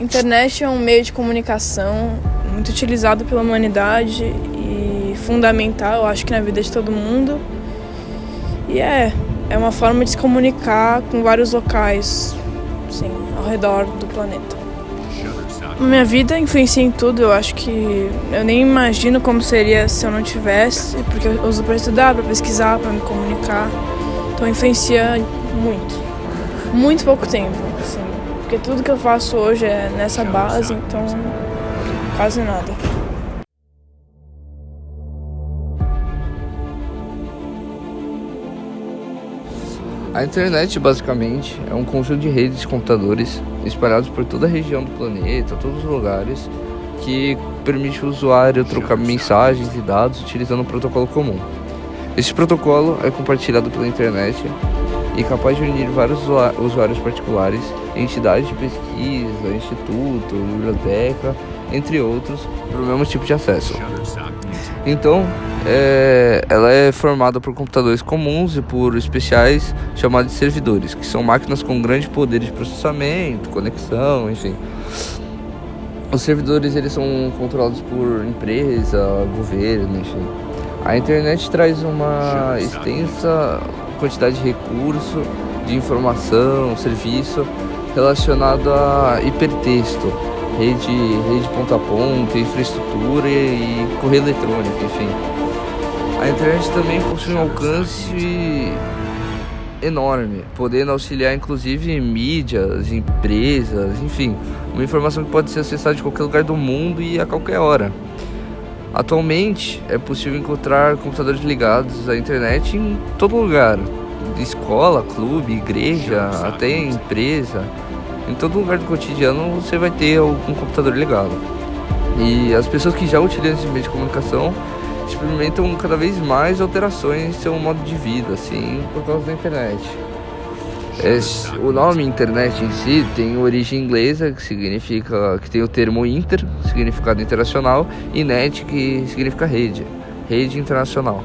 Internet é um meio de comunicação muito utilizado pela humanidade e fundamental, eu acho que na vida de todo mundo. E é, é uma forma de se comunicar com vários locais, assim, ao redor do planeta. Minha vida influencia em tudo, eu acho que eu nem imagino como seria se eu não tivesse, porque eu uso para estudar, para pesquisar, para me comunicar. Então influencia muito. Muito pouco tempo, assim, porque tudo que eu faço hoje é nessa base, então quase nada. A internet, basicamente, é um conjunto de redes de computadores espalhados por toda a região do planeta, todos os lugares, que permite o usuário trocar mensagens e dados utilizando um protocolo comum. Esse protocolo é compartilhado pela internet e capaz de unir vários usuários particulares, entidades de pesquisa, instituto, biblioteca, entre outros, para o mesmo tipo de acesso. Então, é, ela é formada por computadores comuns e por especiais chamados de servidores, que são máquinas com grande poder de processamento, conexão, enfim. Os servidores eles são controlados por empresa, governo, enfim. A internet traz uma extensa quantidade de recurso, de informação, serviço relacionado a hipertexto, rede, rede ponta a ponta, infraestrutura e, correio eletrônico, enfim. A internet também possui um alcance enorme, podendo auxiliar inclusive mídias, empresas, enfim, uma informação que pode ser acessada de qualquer lugar do mundo e a qualquer hora. Atualmente é possível encontrar computadores ligados à internet em todo lugar, escola, clube, igreja, até empresa. Em todo lugar do cotidiano você vai ter um computador ligado. E as pessoas que já utilizam esse meio de comunicação experimentam cada vez mais alterações em seu modo de vida, assim, por causa da internet. Esse, o nome internet em si tem origem inglesa, que significa que tem o termo inter, significado internacional, e net, que significa rede, rede internacional.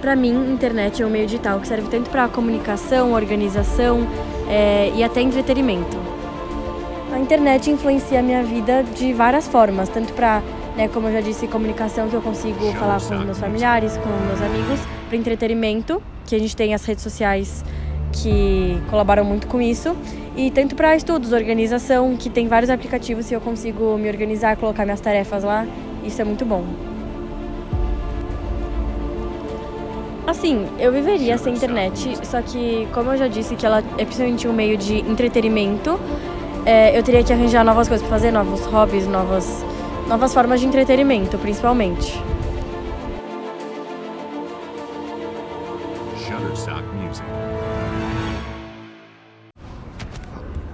Para mim, internet é um meio digital que serve tanto para comunicação, organização é, e até entretenimento. A internet influencia a minha vida de várias formas, tanto para, né, como eu já disse, comunicação que eu consigo falar com os meus familiares, com meus amigos, para entretenimento, que a gente tem as redes sociais que colaboram muito com isso, e tanto para estudos, organização, que tem vários aplicativos e eu consigo me organizar, colocar minhas tarefas lá, isso é muito bom. Assim, eu viveria sem internet, só que, como eu já disse, que ela é principalmente um meio de entretenimento, é, eu teria que arranjar novas coisas para fazer, novos hobbies, novas, novas formas de entretenimento, principalmente.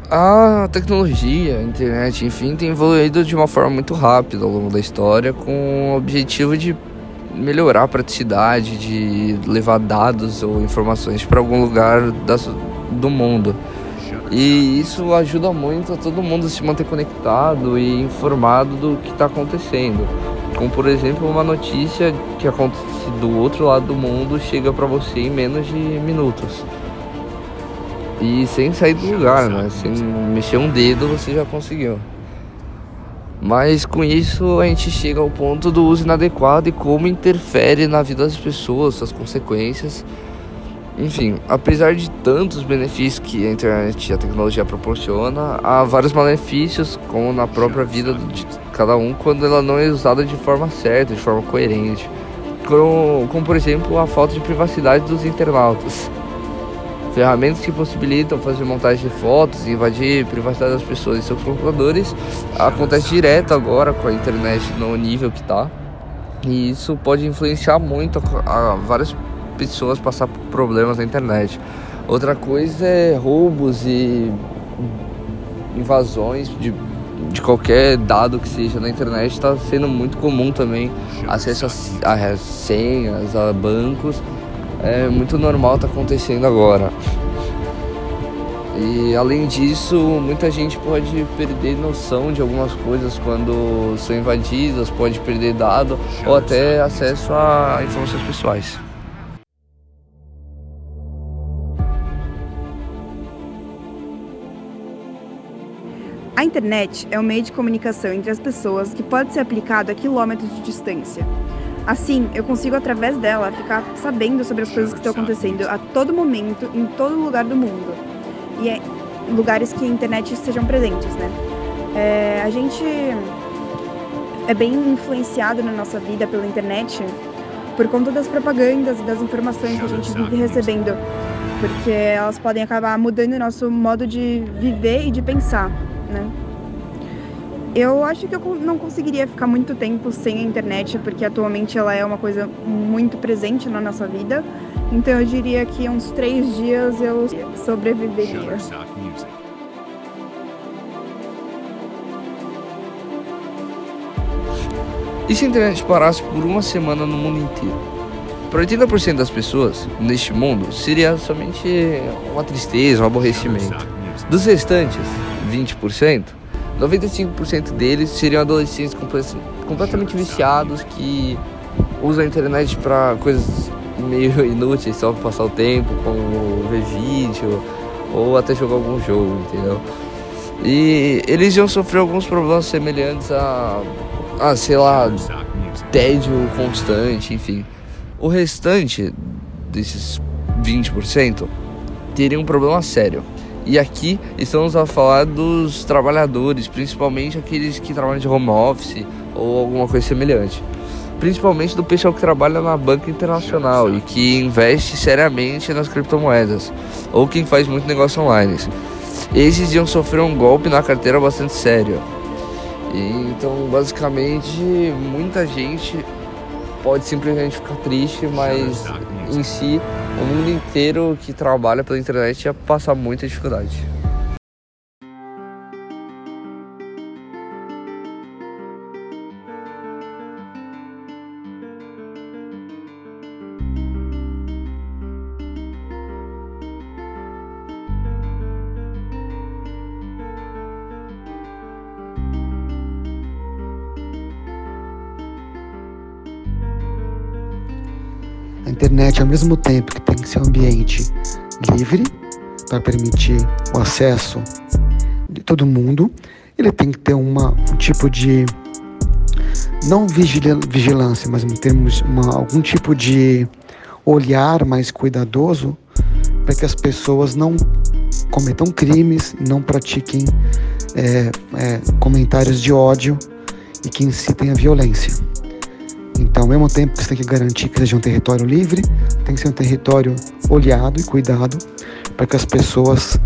A tecnologia, a internet, enfim, tem evoluído de uma forma muito rápida ao longo da história, com o objetivo de melhorar a praticidade de levar dados ou informações para algum lugar das, do mundo. E isso ajuda muito a todo mundo se manter conectado e informado do que está acontecendo. Como por exemplo, uma notícia que acontece do outro lado do mundo chega para você em menos de minutos. E sem sair do lugar, né? Sem mexer um dedo você já conseguiu. Mas com isso a gente chega ao ponto do uso inadequado e como interfere na vida das pessoas, suas consequências. Enfim, apesar de tantos benefícios que a internet e a tecnologia proporciona, há vários malefícios, como na própria vida de cada um, quando ela não é usada de forma certa, de forma coerente. Como, como por exemplo a falta de privacidade dos internautas. Ferramentas que possibilitam fazer montagem de fotos e invadir a privacidade das pessoas em seus computadores acontece direto agora com a internet no nível que está. E isso pode influenciar muito a, a várias pessoas passar por problemas na internet. Outra coisa é roubos e invasões de, de qualquer dado que seja na internet está sendo muito comum também acesso a, a senhas, a bancos é muito normal tá acontecendo agora. E além disso, muita gente pode perder noção de algumas coisas quando são invadidas, pode perder dado ou até acesso a informações pessoais. A internet é um meio de comunicação entre as pessoas que pode ser aplicado a quilômetros de distância. Assim, eu consigo através dela ficar sabendo sobre as coisas que estão acontecendo a todo momento, em todo lugar do mundo. E é lugares que a internet estejam presentes, né? É, a gente é bem influenciado na nossa vida pela internet por conta das propagandas e das informações que a gente vive recebendo, porque elas podem acabar mudando o nosso modo de viver e de pensar né? Eu acho que eu não conseguiria ficar muito tempo sem a internet, porque atualmente ela é uma coisa muito presente na nossa vida. Então eu diria que uns três dias eu sobreviveria. E se a internet parasse por uma semana no mundo inteiro? Para 80% das pessoas neste mundo, seria somente uma tristeza, um aborrecimento. Dos restantes, 20%, 95% deles seriam adolescentes completamente viciados que usam a internet para coisas meio inúteis, só para passar o tempo, como ver vídeo ou até jogar algum jogo, entendeu? E eles iam sofrer alguns problemas semelhantes a, a sei lá, tédio constante, enfim. O restante desses 20% teria um problema sério e aqui estamos a falar dos trabalhadores, principalmente aqueles que trabalham de home office ou alguma coisa semelhante. Principalmente do pessoal que trabalha na banca internacional e que investe seriamente nas criptomoedas, ou quem faz muito negócio online. Esses iam sofrer um golpe na carteira bastante sério. E, então, basicamente, muita gente pode simplesmente ficar triste, mas em si o mundo inteiro que trabalha pela internet ia passar muita dificuldade. A internet, ao mesmo tempo que tem que ser um ambiente livre para permitir o acesso de todo mundo, ele tem que ter uma, um tipo de não vigilância, mas termos uma, algum tipo de olhar mais cuidadoso para que as pessoas não cometam crimes, não pratiquem é, é, comentários de ódio e que incitem a violência. Então, ao mesmo tempo que você tem que garantir que seja um território livre, tem que ser um território olhado e cuidado para que as pessoas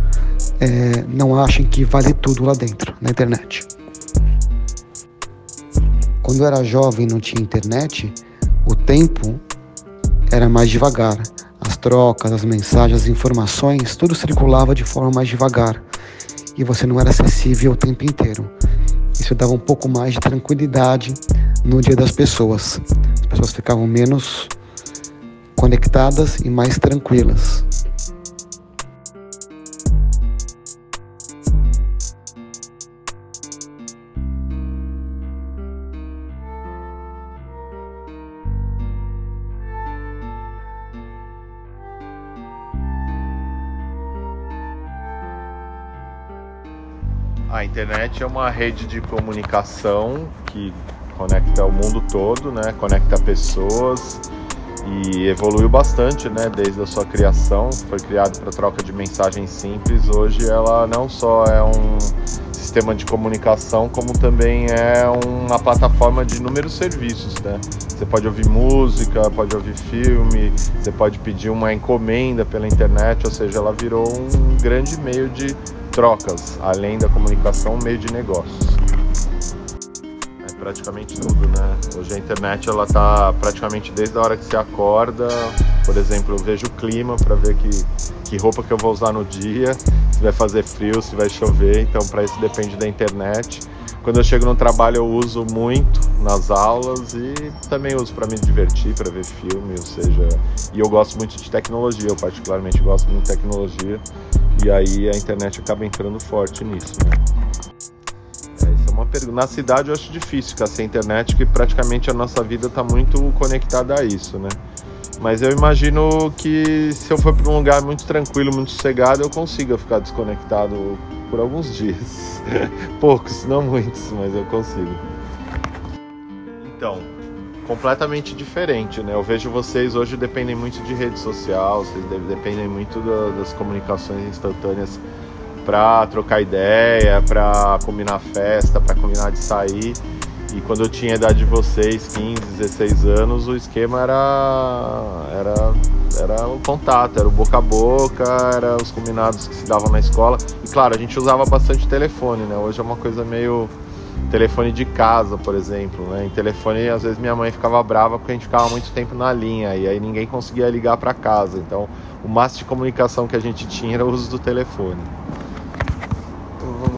é, não achem que vale tudo lá dentro, na internet. Quando eu era jovem e não tinha internet, o tempo era mais devagar. As trocas, as mensagens, as informações, tudo circulava de forma mais devagar e você não era acessível o tempo inteiro. Isso dava um pouco mais de tranquilidade no dia das pessoas. As pessoas ficavam menos conectadas e mais tranquilas. A internet é uma rede de comunicação que conecta o mundo todo, né? Conecta pessoas e evoluiu bastante, né? Desde a sua criação, foi criado para troca de mensagens simples. Hoje ela não só é um sistema de comunicação, como também é uma plataforma de inúmeros serviços, né? Você pode ouvir música, pode ouvir filme, você pode pedir uma encomenda pela internet, ou seja, ela virou um grande meio de trocas, além da comunicação, um meio de negócios praticamente tudo, né? Hoje a internet ela tá praticamente desde a hora que você acorda, por exemplo, eu vejo o clima para ver que, que roupa que eu vou usar no dia, se vai fazer frio, se vai chover, então para isso depende da internet. Quando eu chego no trabalho eu uso muito nas aulas e também uso para me divertir, para ver filme, ou seja, e eu gosto muito de tecnologia, eu particularmente gosto muito de tecnologia E aí a internet acaba entrando forte nisso, né? Pergunta. Na cidade eu acho difícil ficar sem internet, porque praticamente a nossa vida está muito conectada a isso, né? Mas eu imagino que se eu for para um lugar muito tranquilo, muito sossegado, eu consiga ficar desconectado por alguns dias. Poucos, não muitos, mas eu consigo. Então, completamente diferente, né? Eu vejo vocês hoje dependem muito de rede social, vocês dependem muito da, das comunicações instantâneas para trocar ideia, para combinar festa, para combinar de sair. E quando eu tinha a idade de vocês, 15, 16 anos, o esquema era era era o contato, era o boca a boca, era os combinados que se davam na escola. E claro, a gente usava bastante telefone, né? Hoje é uma coisa meio telefone de casa, por exemplo, né? Em telefone, às vezes minha mãe ficava brava porque a gente ficava muito tempo na linha e aí ninguém conseguia ligar para casa. Então, o máximo de comunicação que a gente tinha era o uso do telefone.